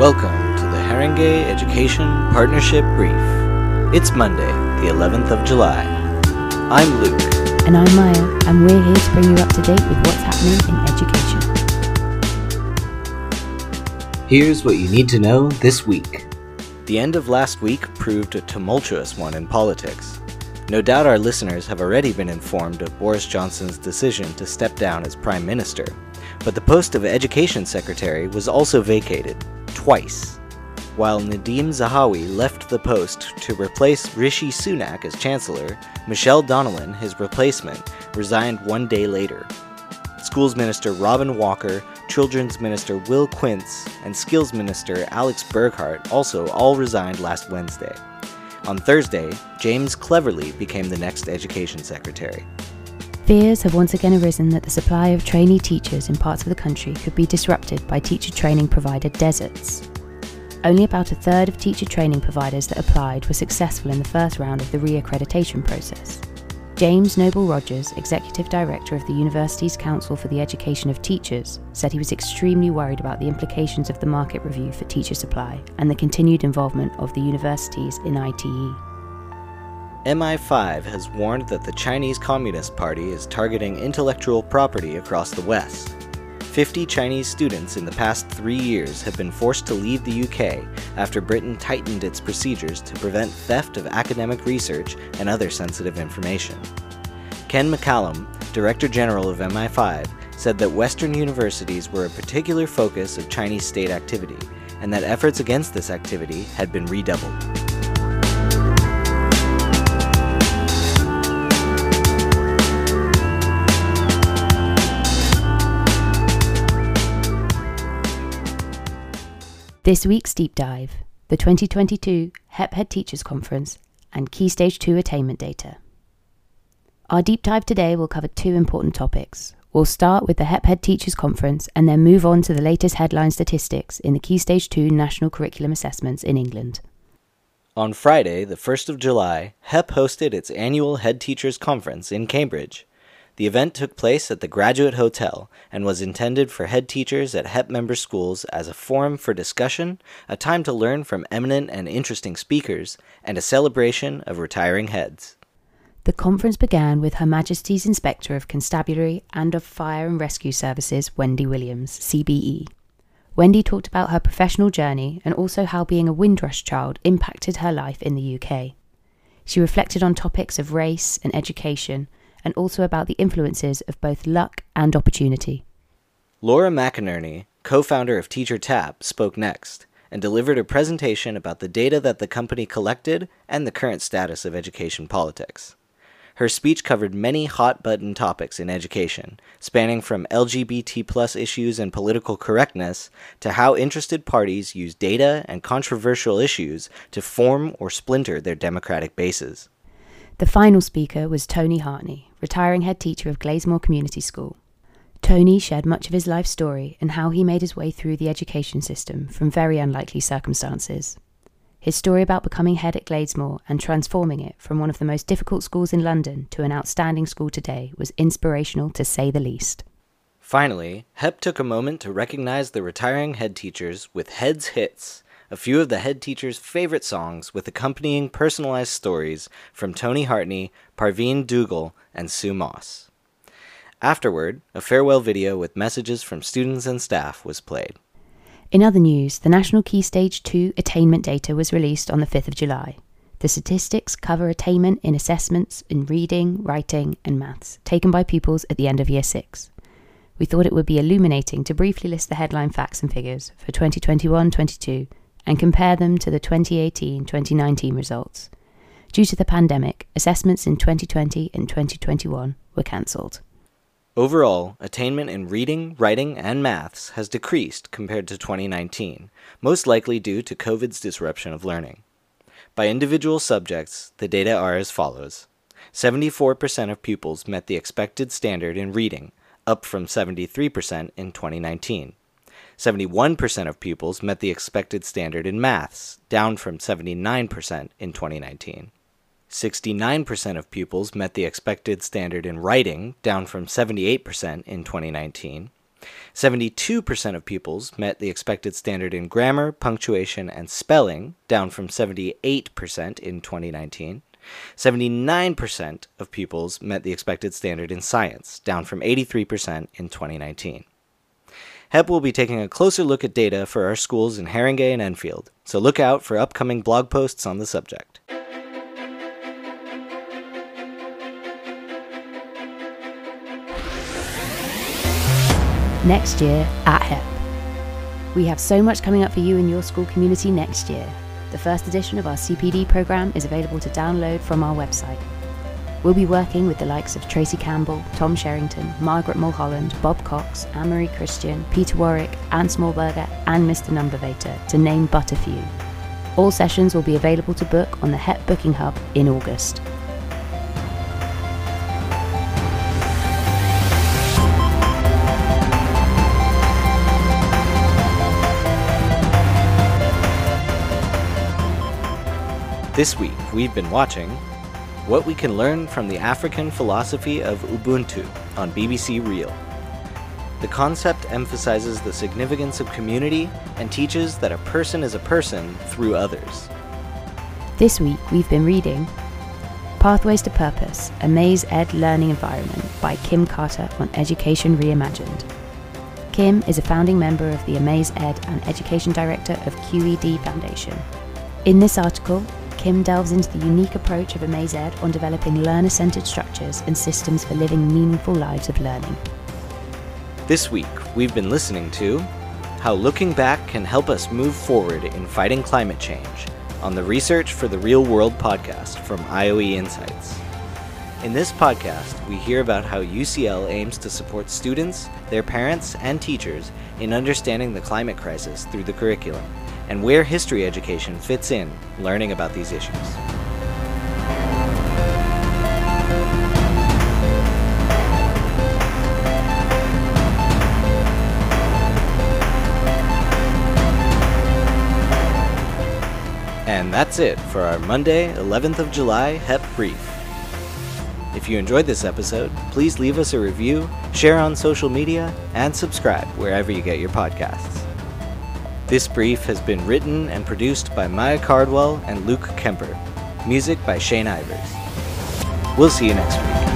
Welcome to the Haringey Education Partnership Brief. It's Monday, the 11th of July. I'm Luke. And I'm Maya, and we're here to bring you up to date with what's happening in education. Here's what you need to know this week. The end of last week proved a tumultuous one in politics. No doubt our listeners have already been informed of Boris Johnson's decision to step down as Prime Minister, but the post of Education Secretary was also vacated, twice. While Nadhim Zahawi left the post to replace Rishi Sunak as Chancellor, Michelle Donelan, his replacement, resigned one day later. Schools Minister Robin Walker, Children's Minister Will Quince, and Skills Minister Alex Burghart also all resigned last Wednesday. On Thursday, James Cleverly became the next Education Secretary. Fears have once again arisen that the supply of trainee teachers in parts of the country could be disrupted by teacher training provider deserts. Only about a third of teacher training providers that applied were successful in the first round of the re-accreditation process. James Noble Rogers, Executive Director of the University's Council for the Education of Teachers, said he was extremely worried about the implications of the market review for teacher supply and the continued involvement of the universities in ITE. MI5 has warned that the Chinese Communist Party is targeting intellectual property across the West. 50 Chinese students in the past three years have been forced to leave the UK after Britain tightened its procedures to prevent theft of academic research and other sensitive information. Ken McCallum, Director General of MI5, said that Western universities were a particular focus of Chinese state activity, and that efforts against this activity had been redoubled. This week's deep dive the 2022 HEP Head Teachers Conference and Key Stage 2 attainment data. Our deep dive today will cover two important topics. We'll start with the HEP Head Teachers Conference and then move on to the latest headline statistics in the Key Stage 2 National Curriculum Assessments in England. On Friday, the 1st of July, HEP hosted its annual Head Teachers Conference in Cambridge. The event took place at the Graduate Hotel and was intended for head teachers at HEP member schools as a forum for discussion, a time to learn from eminent and interesting speakers, and a celebration of retiring heads. The conference began with Her Majesty's Inspector of Constabulary and of Fire and Rescue Services, Wendy Williams, CBE. Wendy talked about her professional journey and also how being a Windrush child impacted her life in the UK. She reflected on topics of race and education and also about the influences of both luck and opportunity. Laura McInerney, co founder of Teacher Tapp, spoke next and delivered a presentation about the data that the company collected and the current status of education politics. Her speech covered many hot button topics in education, spanning from LGBT plus issues and political correctness to how interested parties use data and controversial issues to form or splinter their democratic bases. The final speaker was Tony Hartney, retiring head teacher of Gladesmore Community School. Tony shared much of his life story and how he made his way through the education system from very unlikely circumstances. His story about becoming head at Gladesmore and transforming it from one of the most difficult schools in London to an outstanding school today was inspirational to say the least. Finally, HEP took a moment to recognize the retiring head teachers with Heads Hits, a few of the head teacher's favorite songs with accompanying personalized stories from Tony Hartney, Parveen Dougal, and Sue Moss. Afterward, a farewell video with messages from students and staff was played. In other news, the National Key Stage 2 attainment data was released on the 5th of July. The statistics cover attainment in assessments in reading, writing, and maths taken by pupils at the end of Year 6. We thought it would be illuminating to briefly list the headline facts and figures for 2021 22 and compare them to the 2018 2019 results. Due to the pandemic, assessments in 2020 and 2021 were cancelled. Overall, attainment in reading, writing, and maths has decreased compared to 2019, most likely due to COVID's disruption of learning. By individual subjects, the data are as follows 74% of pupils met the expected standard in reading, up from 73% in 2019. 71% of pupils met the expected standard in maths, down from 79% in 2019. 69% of pupils met the expected standard in writing, down from 78% in 2019. 72% of pupils met the expected standard in grammar, punctuation, and spelling, down from 78% in 2019. 79% of pupils met the expected standard in science, down from 83% in 2019. HEP will be taking a closer look at data for our schools in Haringey and Enfield, so look out for upcoming blog posts on the subject. Next year at HEP. We have so much coming up for you and your school community next year. The first edition of our CPD program is available to download from our website. We'll be working with the likes of Tracy Campbell, Tom Sherrington, Margaret Mulholland, Bob Cox, Anne-Marie Christian, Peter Warwick, Anne Smallberger, and Mr. Numbervator, to name but a few. All sessions will be available to book on the HEP Booking Hub in August. This week, we've been watching What We Can Learn from the African Philosophy of Ubuntu on BBC Reel. The concept emphasizes the significance of community and teaches that a person is a person through others. This week, we've been reading Pathways to Purpose A Maze Ed Learning Environment by Kim Carter on Education Reimagined. Kim is a founding member of the Amaze Ed and Education Director of QED Foundation. In this article, Kim delves into the unique approach of AmazeEd on developing learner centered structures and systems for living meaningful lives of learning. This week, we've been listening to How Looking Back Can Help Us Move Forward in Fighting Climate Change on the Research for the Real World podcast from IOE Insights. In this podcast, we hear about how UCL aims to support students, their parents, and teachers in understanding the climate crisis through the curriculum and where history education fits in learning about these issues. And that's it for our Monday, 11th of July HEP Brief. If you enjoyed this episode, please leave us a review, share on social media, and subscribe wherever you get your podcasts. This brief has been written and produced by Maya Cardwell and Luke Kemper. Music by Shane Ivers. We'll see you next week.